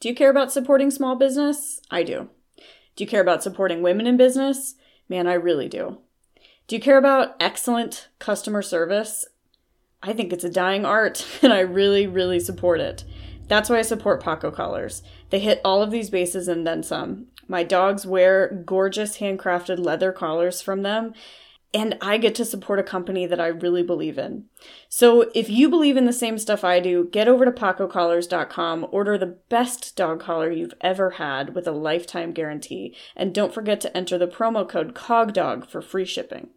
Do you care about supporting small business? I do. Do you care about supporting women in business? Man, I really do. Do you care about excellent customer service? I think it's a dying art, and I really, really support it. That's why I support Paco collars. They hit all of these bases and then some. My dogs wear gorgeous handcrafted leather collars from them, and I get to support a company that I really believe in. So if you believe in the same stuff I do, get over to pacocollars.com, order the best dog collar you've ever had with a lifetime guarantee, and don't forget to enter the promo code COGDOG for free shipping.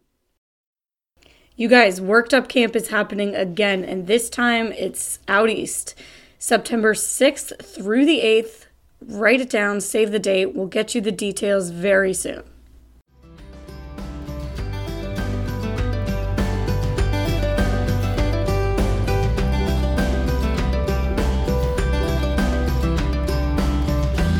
You guys, Worked Up Camp is happening again, and this time it's out east. September 6th through the 8th. Write it down, save the date. We'll get you the details very soon.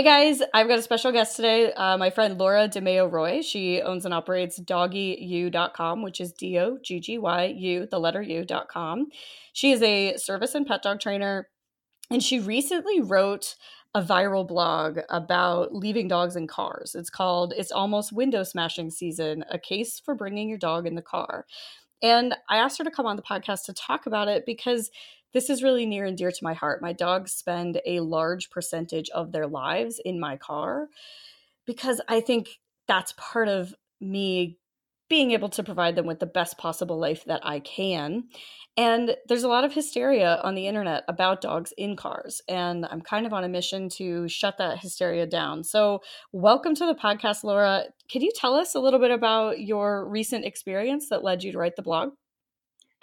Hey guys, I've got a special guest today. Uh, my friend Laura DeMeo Roy. She owns and operates doggyu.com, which is D O G G Y U, the letter U.com. She is a service and pet dog trainer, and she recently wrote a viral blog about leaving dogs in cars. It's called It's Almost Window Smashing Season A Case for Bringing Your Dog in the Car. And I asked her to come on the podcast to talk about it because this is really near and dear to my heart. My dogs spend a large percentage of their lives in my car because I think that's part of me being able to provide them with the best possible life that I can. And there's a lot of hysteria on the internet about dogs in cars. And I'm kind of on a mission to shut that hysteria down. So, welcome to the podcast, Laura. Could you tell us a little bit about your recent experience that led you to write the blog?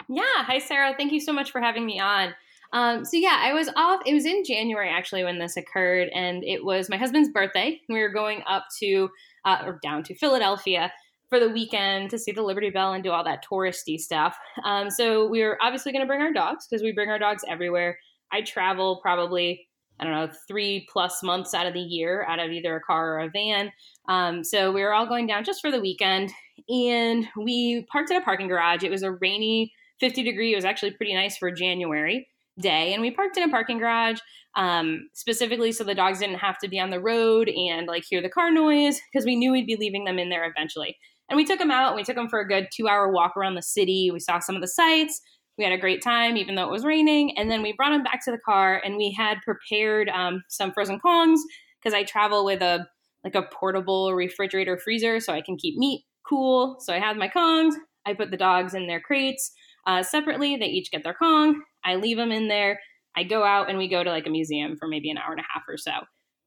Yeah. Hi, Sarah. Thank you so much for having me on. Um, so yeah, I was off. It was in January actually when this occurred, and it was my husband's birthday. We were going up to uh, or down to Philadelphia for the weekend to see the Liberty Bell and do all that touristy stuff. Um, so we were obviously going to bring our dogs because we bring our dogs everywhere. I travel probably I don't know three plus months out of the year out of either a car or a van. Um, so we were all going down just for the weekend, and we parked at a parking garage. It was a rainy 50 degree. It was actually pretty nice for January day. And we parked in a parking garage um, specifically so the dogs didn't have to be on the road and like hear the car noise because we knew we'd be leaving them in there eventually. And we took them out and we took them for a good two hour walk around the city. We saw some of the sights. We had a great time, even though it was raining. And then we brought them back to the car and we had prepared um, some frozen Kongs because I travel with a like a portable refrigerator freezer so I can keep meat cool. So I had my Kongs. I put the dogs in their crates uh, separately. They each get their Kong. I leave them in there. I go out and we go to like a museum for maybe an hour and a half or so.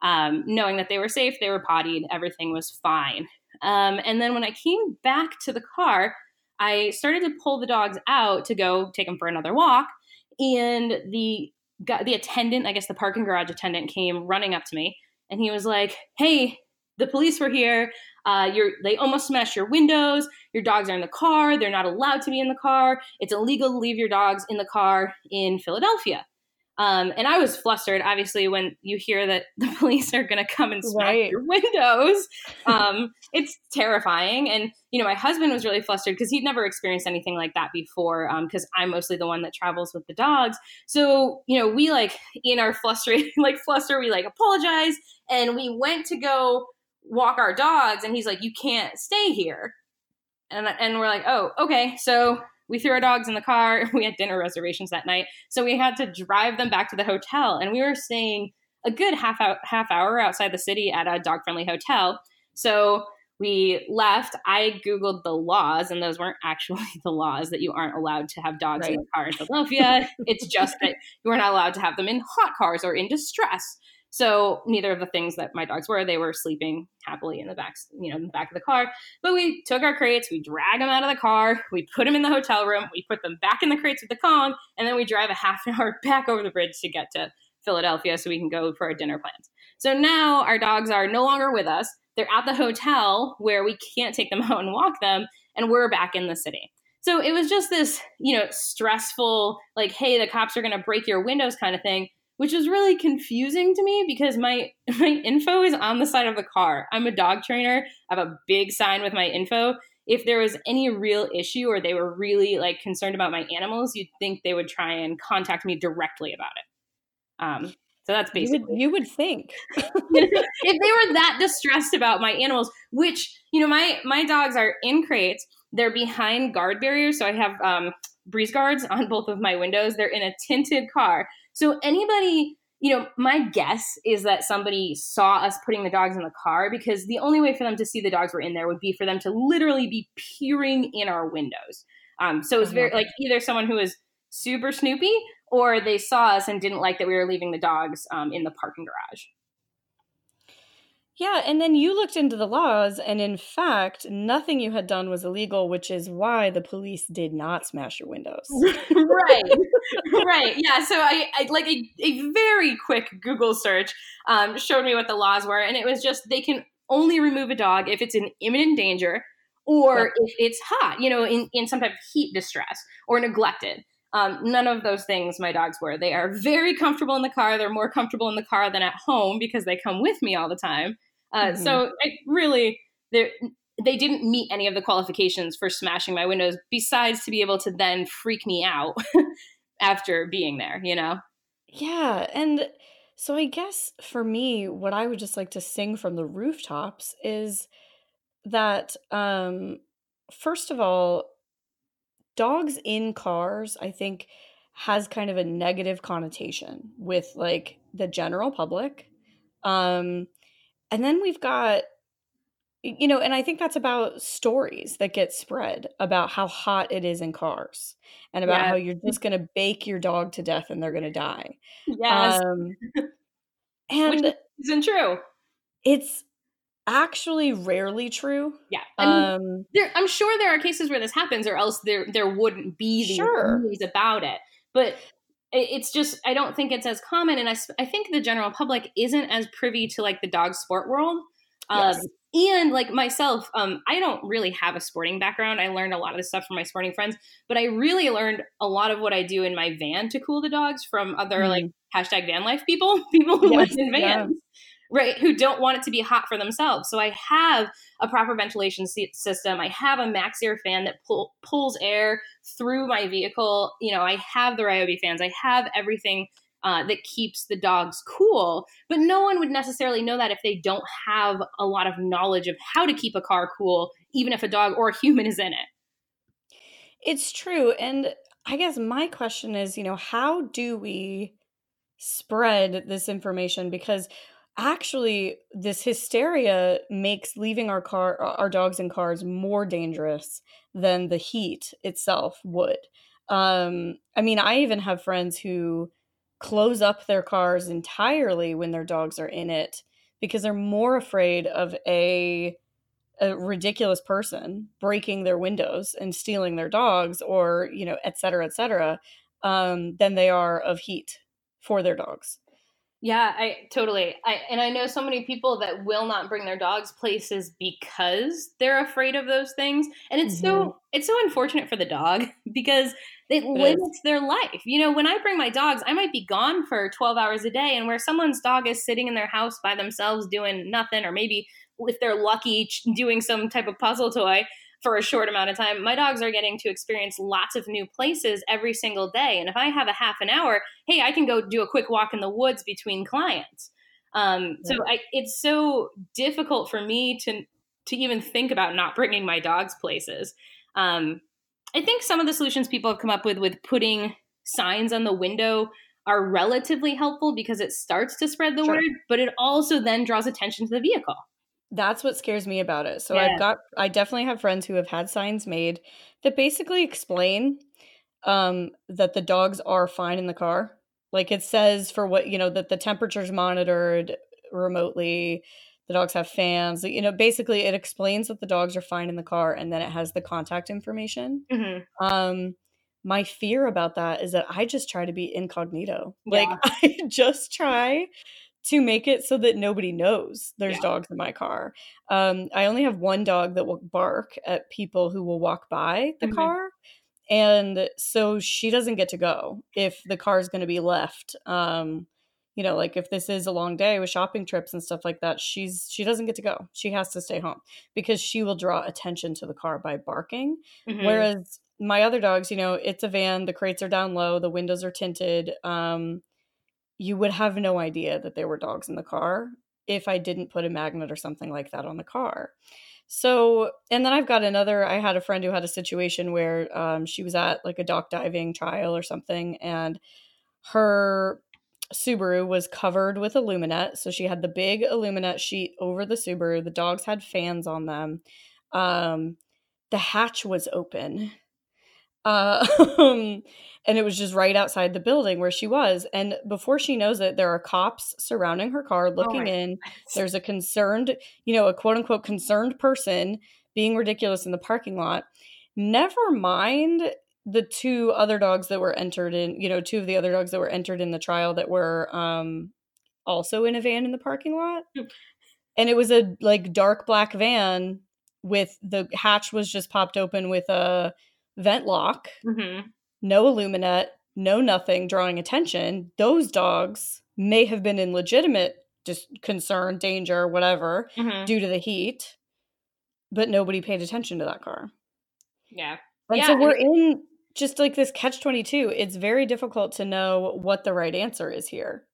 Um, knowing that they were safe, they were pottied, everything was fine. Um, and then when I came back to the car, I started to pull the dogs out to go take them for another walk. And the the attendant, I guess the parking garage attendant, came running up to me and he was like, "Hey, the police were here. Uh, you're, they almost smashed your windows. Your dogs are in the car. They're not allowed to be in the car. It's illegal to leave your dogs in the car in Philadelphia. Um, and I was flustered, obviously, when you hear that the police are going to come and smash right. your windows. Um, it's terrifying. And, you know, my husband was really flustered because he'd never experienced anything like that before because um, I'm mostly the one that travels with the dogs. So, you know, we like, in our frustrated, like fluster, we like apologize. And we went to go walk our dogs and he's like you can't stay here. And and we're like oh okay. So we threw our dogs in the car. We had dinner reservations that night. So we had to drive them back to the hotel and we were staying a good half out, half hour outside the city at a dog friendly hotel. So we left. I googled the laws and those weren't actually the laws that you aren't allowed to have dogs right. in the car in philadelphia. It's just that you are not allowed to have them in hot cars or in distress so neither of the things that my dogs were, they were sleeping happily in the back, you know, in the back of the car. But we took our crates, we drag them out of the car, we put them in the hotel room, we put them back in the crates with the Kong, and then we drive a half an hour back over the bridge to get to Philadelphia so we can go for our dinner plans. So now our dogs are no longer with us. They're at the hotel where we can't take them out and walk them, and we're back in the city. So it was just this, you know, stressful, like, hey, the cops are going to break your windows kind of thing, which is really confusing to me because my my info is on the side of the car. I'm a dog trainer. I have a big sign with my info. If there was any real issue or they were really like concerned about my animals, you'd think they would try and contact me directly about it. Um, so that's basically you would, you would think if they were that distressed about my animals, which you know my my dogs are in crates they're behind guard barriers. So I have um, breeze guards on both of my windows. They're in a tinted car. So anybody, you know, my guess is that somebody saw us putting the dogs in the car because the only way for them to see the dogs were in there would be for them to literally be peering in our windows. Um, so it's very like either someone who is super snoopy or they saw us and didn't like that we were leaving the dogs um, in the parking garage. Yeah, and then you looked into the laws, and in fact, nothing you had done was illegal, which is why the police did not smash your windows. right, right. Yeah. So I, I like a, a, very quick Google search um, showed me what the laws were, and it was just they can only remove a dog if it's in imminent danger or if it's hot, you know, in, in some type of heat distress or neglected. Um, none of those things my dogs were. They are very comfortable in the car. They're more comfortable in the car than at home because they come with me all the time. Uh, mm-hmm. So it really, they didn't meet any of the qualifications for smashing my windows, besides to be able to then freak me out after being there, you know? Yeah. And so I guess for me, what I would just like to sing from the rooftops is that, um, first of all, dogs in cars, I think, has kind of a negative connotation with like the general public. Um, and then we've got you know and i think that's about stories that get spread about how hot it is in cars and about how you're just going to bake your dog to death and they're going to die. Yes. Um, and Which isn't true. It's actually rarely true yeah um there, i'm sure there are cases where this happens or else there there wouldn't be the sure. news about it but it's just I don't think it's as common, and I I think the general public isn't as privy to like the dog sport world. Um, yes. and like myself, um, I don't really have a sporting background. I learned a lot of this stuff from my sporting friends, but I really learned a lot of what I do in my van to cool the dogs from other mm. like hashtag van life people, people who yes, live in vans right who don't want it to be hot for themselves. So i have a proper ventilation system. I have a MaxxAir fan that pull, pulls air through my vehicle. You know i have the ryobi fans. I have everything uh, that keeps the dogs cool. But no one would necessarily know that if they don't have a lot of knowledge of how to keep a car cool even if a dog or a human is in it. It's true. And i guess my question is you know how do we spread this information? Because actually this hysteria makes leaving our car our dogs in cars more dangerous than the heat itself would. Um i mean i even have friends who close up their cars entirely when their dogs are in it because they're more afraid of a a ridiculous person breaking their windows and stealing their dogs or you know et cetera et cetera um, than they are of heat for their dogs yeah, I totally. I and I know so many people that will not bring their dogs places because they're afraid of those things. And it's mm-hmm. so it's so unfortunate for the dog because it, it limits is. their life. You know, when I bring my dogs, I might be gone for 12 hours a day and where someone's dog is sitting in their house by themselves doing nothing or maybe if they're lucky doing some type of puzzle toy, for a short amount of time. My dogs are getting to experience lots of new places every single day. And if I have a half an hour, hey, I can go do a quick walk in the woods between clients. Um, so I, it's so difficult for me to to even think about not bringing my dogs places. Um, I think some of the solutions people have come up with with putting signs on the window are relatively helpful because it starts to spread the sure. word, but it also then draws attention to the vehicle that's what scares me about it. So yeah. I've got I definitely have friends who have had signs made that basically explain um that the dogs are fine in the car. Like it says for what, you know, that the temperature's monitored remotely, the dogs have fans, you know, basically it explains that the dogs are fine in the car and then it has the contact information. Mm-hmm. Um my fear about that is that I just try to be incognito. Yeah. Like I just try to make it so that nobody knows there's Yeah. dogs in my car. Um, I only have one dog that will bark at people who will walk by the Mhm. car. And so she doesn't get to go if the car is going to be left. Um, you know, like if this is a long day with shopping trips and stuff like that, she's she doesn't get to go. She has to stay home because she will draw attention to the car by barking. Mhm. Whereas my other dogs, you know, it's a van, the crates are down low, the windows are tinted. Um, you would have no idea that there were dogs in the car if I didn't put a magnet or something like that on the car. So, and then I've got another. I had a friend who had a situation where um, she was at like a dock diving trial or something, and her Subaru was covered with Aluminet. So she had the big Aluminet sheet over the Subaru. The dogs had fans on them. Um, the hatch was open. Uh, and it was just right outside the building where she was. And before she knows it, there are cops surrounding her car looking my in. There's a concerned, you know, a quote unquote concerned person being ridiculous in the parking lot. Never mind the two other dogs that were entered in, you know, two of the other dogs that were entered in the trial that were um also in a van in the parking lot. Hmm. And it was a like dark black van with the hatch was just popped open with a vent lock, Mhm. no Aluminet, no nothing drawing attention. Those dogs may have been in legitimate just concern, danger, whatever, Mhm. due to the heat, but nobody paid attention to that car. Yeah. And Yeah, so we're in just like this catch 22. It's very difficult to know what the right answer is here.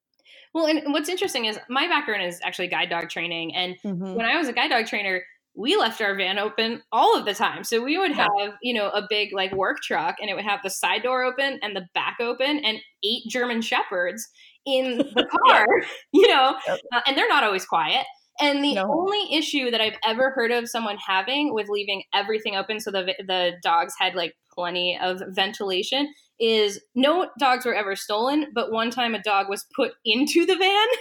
Well, and what's interesting is my background is actually guide dog training, and Mhm. when I was a guide dog trainer, we left our van open all of the time. So we would have, you know, a big like work truck and it would have the side door open and the back open and eight German shepherds in the car, you know, uh, and they're not always quiet. And the No. only issue that I've ever heard of someone having with leaving everything open so the the dogs had like plenty of ventilation is no dogs were ever stolen, but one time a dog was put into the van.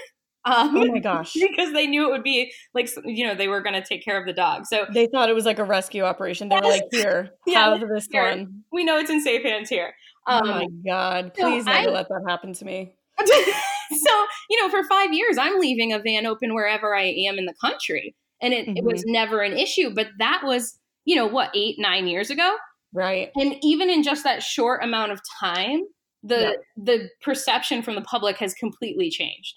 Um, Oh my gosh. because they knew it would be like you know they were going to take care of the dog. So They thought it was like a rescue operation. They were like, here, Yeah, have this here. one. we know it's in safe hands here. oh Um, my God. so Please never I- let that happen to me. so you know, for five years, I'm leaving a van open wherever I am in the country, and it, it was never an issue. But that was you know what eight nine years ago, Right. and even in just that short amount of time, the Yeah. the perception from the public has completely changed.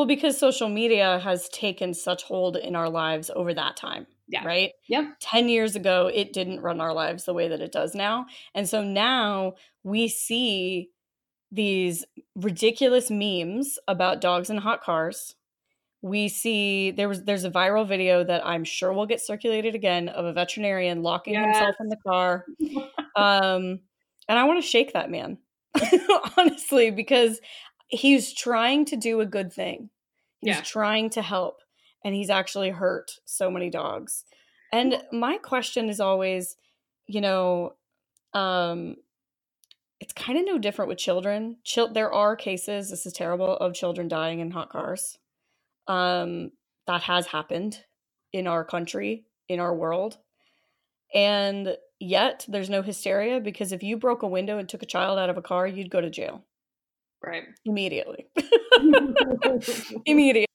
Well, because social media has taken such hold in our lives over that time. Yeah. Right. Yep. 10 years ago, it didn't run our lives the way that it does now. And so now we see these ridiculous memes about dogs in hot cars. We see there was there's a viral video that I'm sure will get circulated again of a veterinarian locking himself in the car. Um and I want to shake that man. Honestly, because he's trying to do a good thing. He's Yeah. trying to help and he's actually hurt so many dogs. And my question is always, you know, um it's kind of no different with children. Chil- there are cases, this is terrible, of children dying in hot cars. Um that has happened in our country, in our world. And yet there's no hysteria because if you broke a window and took a child out of a car, you'd go to jail Right. immediately. immediately.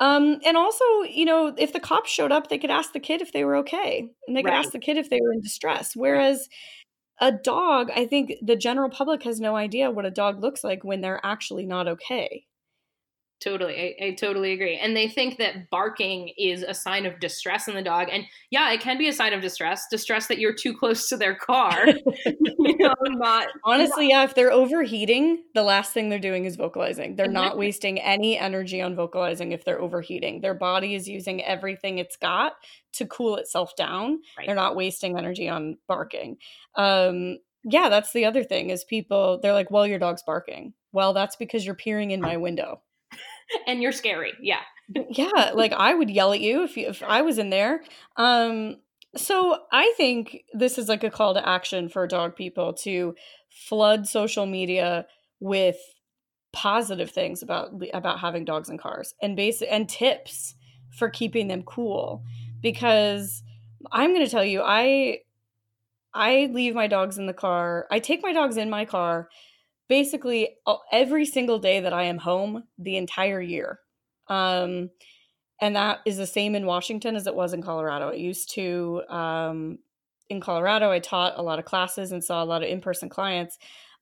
Um, and also, you know, if the cops showed up, they could ask the kid if they were okay, and they could Right. ask the kid if they were in distress. Whereas a dog, I think the general public has no idea what a dog looks like when they're actually not okay. Totally. I, I totally agree. And they think that barking is a sign of distress in the dog. And yeah, it can be a sign of distress, distress that you're too close to their car. you know, not Honestly, yeah, if they're overheating, the last thing they're doing is vocalizing. They're not wasting any energy on vocalizing if they're overheating. Their body is using everything it's got to cool itself down. Right. They're not wasting energy on barking. Um, yeah, that's the other thing is people they're like, "Well, your dog's barking." Well, that's because you're peering in my window. And you're scary. Yeah. yeah, like I would yell at you if you, if I was in there. Um so I think this is like a call to action for dog people to flood social media with positive things about about having dogs in cars and base and tips for keeping them cool because I'm going to tell you I I leave my dogs in the car. I take my dogs in my car basically every single day that I am home the entire year. Um, and that is the same in Washington as it was in Colorado. I used to, um, in Colorado, I taught a lot of classes and saw a lot of in person clients.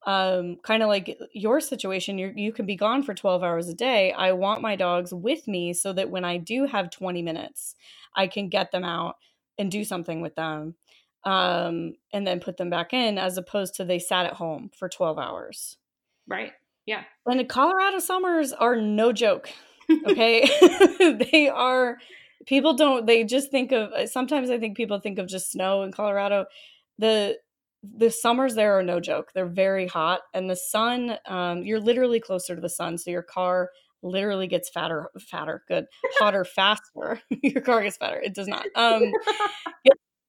Um, kind of like your situation, you you can be gone for 12 hours a day. I want my dogs with me so that when I do have 20 minutes, I can get them out and do something with them um, and then put them back in as opposed to they sat at home for 12 hours. Right. Yeah. And the Colorado summers are no joke. Okay. they are, people don't, they just think of, sometimes I think people think of just snow in Colorado. The, the summers there are no joke. They're very hot, and the sun. Um, you're literally closer to the sun, so your car literally gets fatter, fatter, good, hotter faster. your car gets fatter. It does not. Um,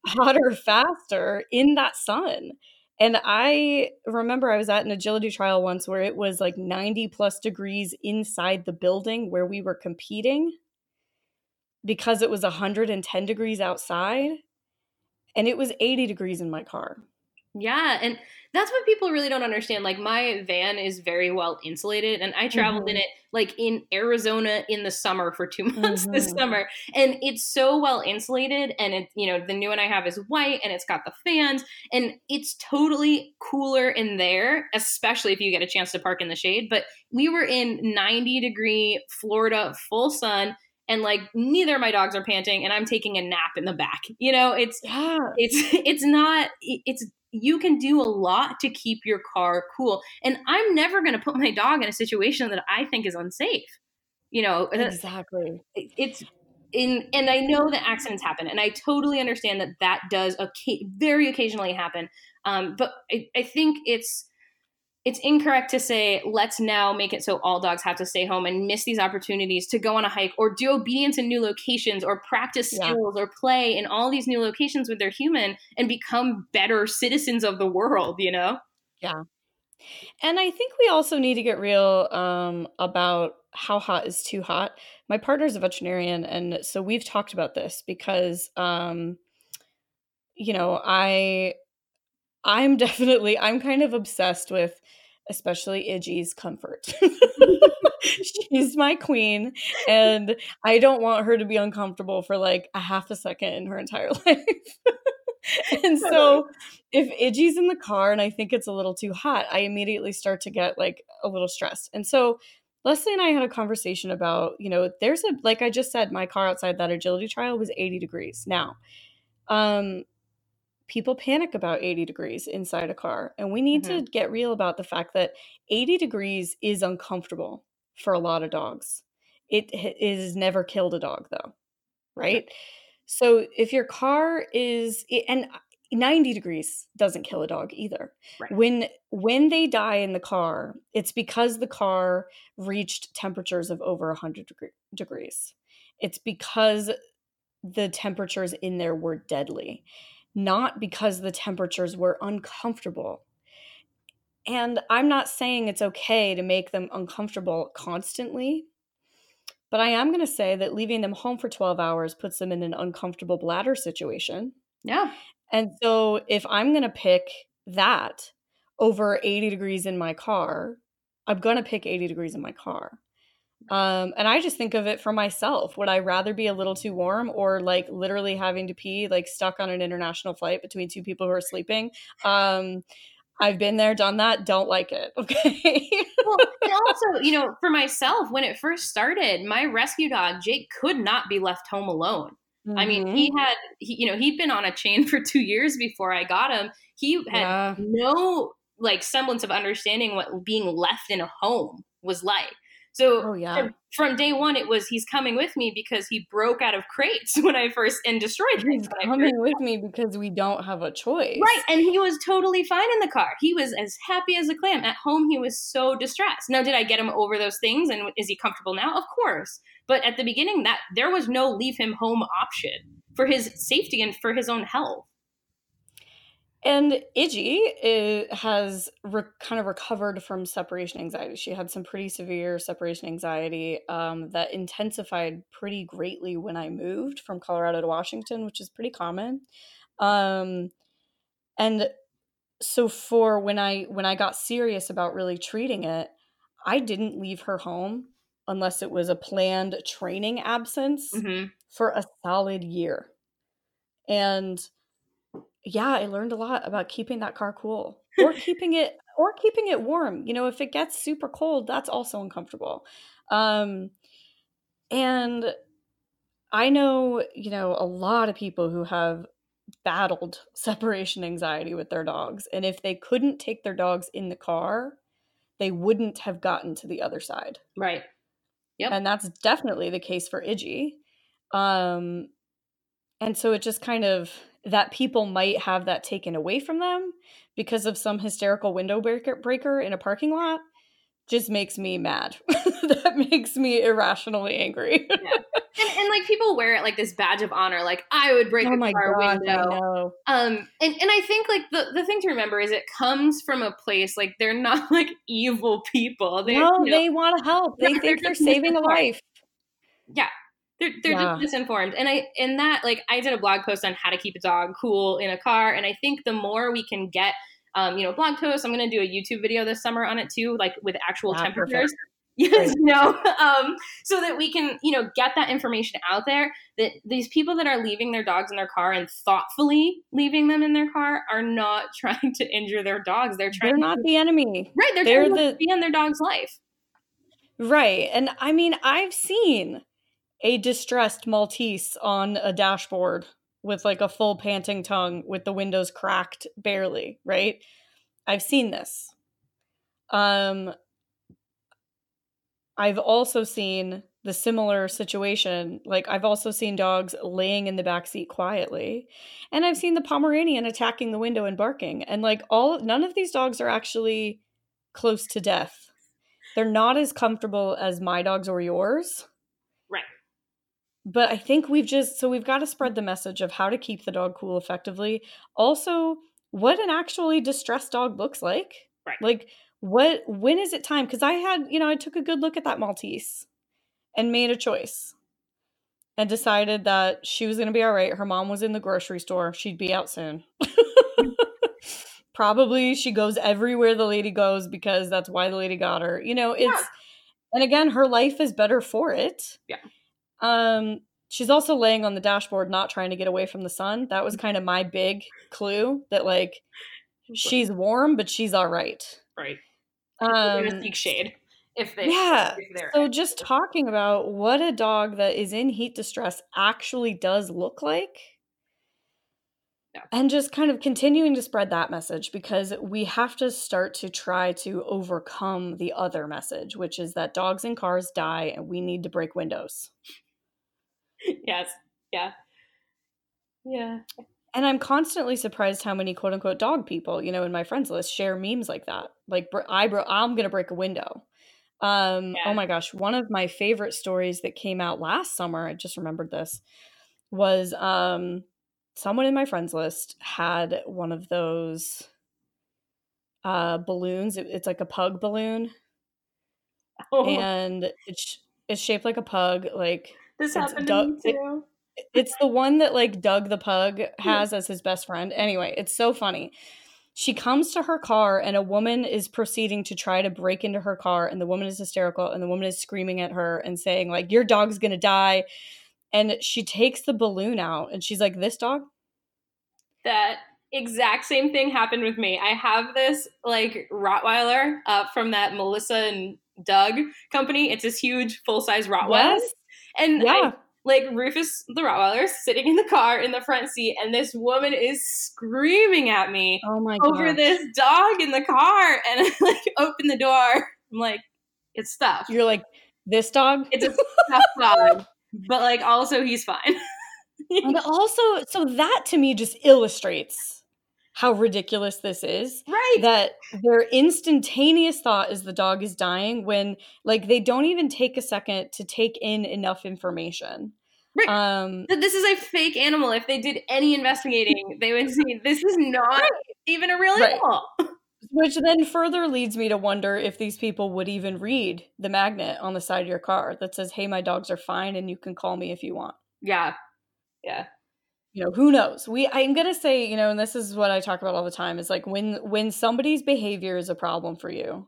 hotter faster in that sun. And I remember I was at an agility trial once where it was like 90 plus degrees inside the building where we were competing because it was 110 degrees outside and it was 80 degrees in my car. Yeah, and that's what people really don't understand. Like my van is very well insulated, and I traveled mm-hmm. in it like in Arizona in the summer for two months mm-hmm. this summer, and it's so well insulated. And it, you know, the new one I have is white, and it's got the fans, and it's totally cooler in there, especially if you get a chance to park in the shade. But we were in 90 degree Florida, full sun and like neither of my dogs are panting and i'm taking a nap in the back you know it's yeah. it's it's not it's you can do a lot to keep your car cool. And I'm never going to put my dog in a situation that I think is unsafe. You know, exactly. It's in, and I know that accidents happen, and I totally understand that that does okay, very occasionally happen. Um, but I, I think it's it's incorrect to say let's now make it so all dogs have to stay home and miss these opportunities to go on a hike or do obedience in new locations or practice skills yeah. or play in all these new locations with their human and become better citizens of the world you know? Yeah. And i think we also need to get real um, about how hot is too hot. My partner's a veterinarian and so we've talked about this because um, you know i i'm definitely i'm kind of obsessed with especially Iggy's comfort. She's my queen, and I don't want her to be uncomfortable for like a half a second in her entire life. and so if Iggy's in the car and I think it's a little too hot, I immediately start to get like a little stressed. And so Leslie and I had a conversation about, you know, there's a like I just said, my car outside that agility trial was 80 degrees. Now, um, people panic about 80 degrees inside a car. And we need mm-hmm. to get real about the fact that 80 degrees is uncomfortable for a lot of dogs. It is never killed a dog though, right? Mm-hmm. So if your car is and 90 degrees doesn't kill a dog either. Right. When when they die in the car, it's because the car reached temperatures of over 100 degree, degrees. It's because the temperatures in there were deadly not because the temperatures were uncomfortable. And I'm not saying it's okay to make them uncomfortable constantly, but I am going to say that leaving them home for 12 hours puts them in an uncomfortable bladder situation. Yeah. And so if I'm going to pick that over 80 degrees in my car, I'm going to pick 80 degrees in my car. Um, and I just think of it for myself. Would I rather be a little too warm or like literally having to pee, like stuck on an international flight between two people who are sleeping? Um, I've been there, done that, don't like it. Okay. well, and also, you know, for myself, when it first started, my rescue dog, Jake, could not be left home alone. Mm-hmm. I mean, he mm-hmm. had, he, you know, he'd been on a chain for two years before I got him. He had yeah. no like semblance of understanding what being left in a home was like. So oh, yeah. from day one, it was he's coming with me because he broke out of crates when I first and destroyed He's coming with me because we don't have a choice, right? And he was totally fine in the car. He was as happy as a clam. At home, he was so distressed. Now, did I get him over those things? And is he comfortable now? Of course. But at the beginning, that there was no leave him home option for his safety and for his own health. And Iggy has re- kind of recovered from separation anxiety. She had some pretty severe separation anxiety um, that intensified pretty greatly when I moved from Colorado to Washington, which is pretty common. Um, And so for when I when I got serious about really treating it, I didn't leave her home unless it was a planned training absence Mhm. for a solid year. And yeah, I learned a lot about keeping that car cool or keeping it or keeping it warm. You know, if it gets super cold, that's also uncomfortable. Um and I know, you know, a lot of people who have battled separation anxiety with their dogs. And if they couldn't take their dogs in the car, they wouldn't have gotten to the other side. Right. Yep. And that's definitely the case for Iggy. Um, and so it just kind of that people might have that taken away from them because of some hysterical window breaker, breaker in a parking lot just makes me mad. that makes me irrationally angry. And, and like people wear it like this badge of honor, like I would break oh a my car god, window. Um, and, and I think like the, the thing to remember is it comes from a place like they're not like evil people. They, no, you know, they want to help. They they're think they're saving a life. life. They're, they're Yeah. just misinformed. And I in that like I did a blog post on how to keep a dog cool in a car, and I think the more we can get. Um, you know, blog posts. I'm going to do a YouTube video this summer on it too, like with actual Ah, temperatures. perfect. Yes, you know, um, so that we can, you know, get that information out there. That these people that are leaving their dogs in their car and thoughtfully leaving them in their car are not trying to injure their dogs. They're trying They're not to, the enemy. right. They're, they're trying to the- expand their dog's life. Right. And I mean, I've seen a distressed Maltese on a dashboard with like a full panting tongue with the windows cracked barely, right? I've seen this. Um I've also seen the similar situation. Like I've also seen dogs laying in the back seat quietly. And I've seen the Pomeranian attacking the window and barking. And like all none of these dogs are actually close to death. They're not as comfortable as my dogs or yours. But I think we've just so we've got to spread the message of how to keep the dog cool effectively. Also, what an actually distressed dog looks like. Right. Like what when is it time? Because I had, you know, I took a good look at that Maltese and made a choice and decided that she was going to be all right. Her mom was in the grocery store. She'd be out soon. Probably she goes everywhere the lady goes because that's why the lady got her. You know, it's Yeah. and again, her life is better for it. Yeah. Um she's also laying on the dashboard not trying to get away from the sun. That was Mm-hmm. kind of my big clue that like she's warm but she's all right. Right. They're gonna Um seek shade if they. yeah. If So just talking about what a dog that is in heat distress actually does look like. Yeah. And just kind of continuing to spread that message because we have to start to try to overcome the other message, which is that dogs in cars die and we need to break windows. yes. Yeah. Yeah. And I'm constantly surprised how many quote unquote dog people, you know, in my friends list share memes like that. Like I bro- I'm going to break a window. Um Yeah. oh my gosh, one of my favorite stories that came out last summer, I just remembered this, was um someone in my friends list had one of those uh balloons. It- it's like a pug balloon Oh, and it's it's shaped like a pug like this it's happened du- to me too. it's the one that like Doug the pug has as his best friend. Anyway, it's so funny. She comes to her car and a woman is proceeding to try to break into her car and the woman is hysterical and the woman is screaming at her and saying like your dog's going to die. And she takes the balloon out and she's like this dog? that exact same thing happened with me. I have this like Rottweiler uh, from that Melissa and Doug company. It's this huge full size Rottweiler. Yes. And Yeah. I, like Rufus the Rottweiler is sitting in the car in the front seat, and this woman is screaming at me oh my over this dog in the car. And I like open the door. I'm like, it's stuffed. You're like this dog? It's a stuffed dog. But like also he's fine. and also so that to me just illustrates how ridiculous this is. right. that their instantaneous thought is the dog is dying when like they don't even take a second to take in enough information Right. um that this is a fake animal. If they did any investigating, they would see this is not even a real Right. animal. which then further leads me to wonder if these people would even read the magnet on the side of your car that says hey my dogs are fine and you can call me if you want Yeah. Yeah. You know who knows? We i'm gonna say you know and this is what i talk about all the time is like when when somebody's behavior is a problem for you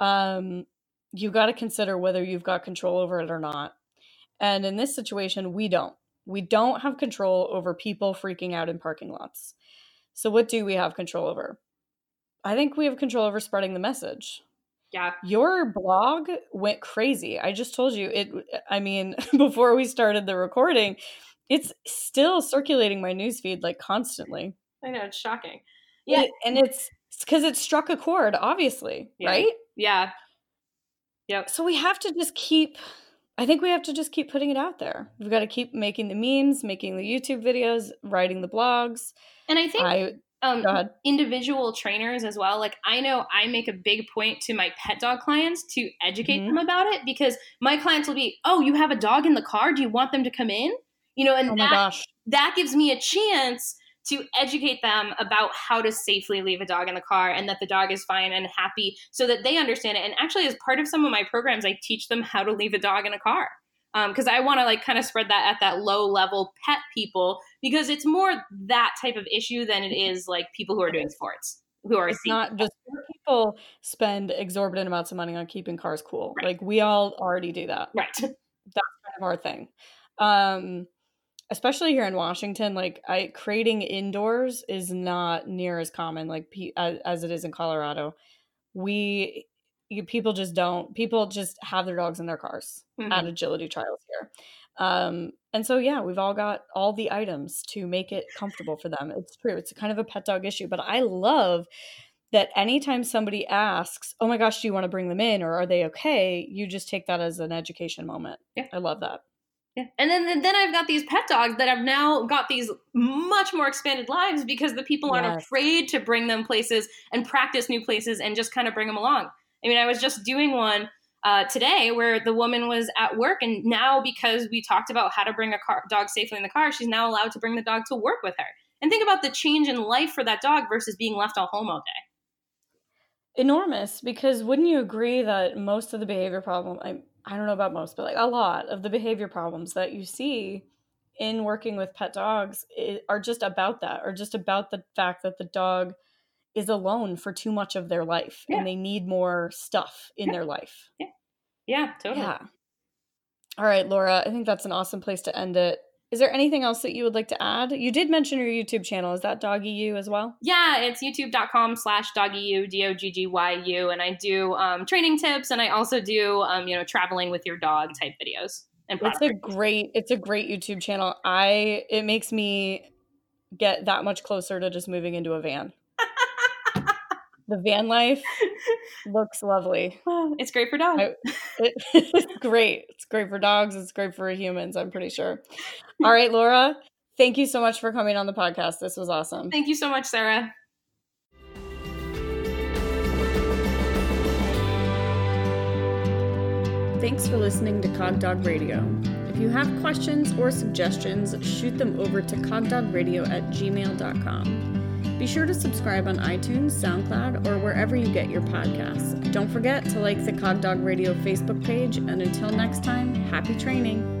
um you got to consider whether you've got control over it or not. And in this situation we don't. We don't have control over people freaking out in parking lots. So what do we have control over? I think we have control over spreading the message. Yeah. Your blog went crazy. I just told you it i mean before we started the recording it's still circulating my newsfeed like constantly. I know it's shocking. Yeah, and, it's because it struck a chord, obviously, yeah. right? Yeah. Yep. So we have to just keep. I think we have to just keep putting it out there. We've got to keep making the memes, making the YouTube videos, writing the blogs. And I think I, um, individual trainers as well. Like I know I make a big point to my pet dog clients to educate mm-hmm. them about it because my clients will be, "Oh, you have a dog in the car? Do you want them to come in?" You know, and oh that, that gives me a chance to educate them about how to safely leave a dog in the car and that the dog is fine and happy so that they understand it. And actually, as part of some of my programs, I teach them how to leave a dog in a car because um, I want to like kind of spread that at that low level pet people because it's more that type of issue than it is like people who are doing sports who are it's not just people spend exorbitant amounts of money on keeping cars cool. Right. Like we all already do that. Right. That's kind of our thing. Um, especially here in Washington, like I creating indoors is not near as common like as, as it is in Colorado. We you, people just don't people just have their dogs in their cars mm-hmm. at agility trials here. Um, and so yeah, we've all got all the items to make it comfortable for them. It's true. It's kind of a pet dog issue, but I love that anytime somebody asks, "Oh my gosh, do you want to bring them in or are they okay?" you just take that as an education moment. Yeah. I love that. Yeah. And then then I've got these pet dogs that have now got these much more expanded lives because the people aren't yes. afraid to bring them places and practice new places and just kind of bring them along. I mean, I was just doing one uh, today where the woman was at work, and now because we talked about how to bring a car, dog safely in the car, she's now allowed to bring the dog to work with her. And think about the change in life for that dog versus being left at home all day. Enormous, because wouldn't you agree that most of the behavior problem, I, I don't know about most, but like a lot of the behavior problems that you see in working with pet dogs are just about that, or just about the fact that the dog is alone for too much of their life yeah. and they need more stuff in yeah. their life. Yeah. Yeah, totally. Yeah. All right, Laura, I think that's an awesome place to end it. Is there anything else that you would like to add? You did mention your YouTube channel. Is that Doggy U as well? Yeah, it's youtube.com slash Doggy U, D O G G Y U. And I do um, training tips and I also do, um, you know, traveling with your dog type videos. And it's a great, it's a great YouTube channel. I, it makes me get that much closer to just moving into a van. The van life looks lovely. It's great for dogs. I, it, it's great. It's great for dogs. It's great for humans, I'm pretty sure. All right, Laura, thank you so much for coming on the podcast. This was awesome. Thank you so much, Sarah. Thanks for listening to Cogdog Radio. If you have questions or suggestions, shoot them over to cogdogradio at gmail.com. Be sure to subscribe on iTunes, SoundCloud, or wherever you get your podcasts. Don't forget to like the Cogdog Radio Facebook page, and until next time, happy training.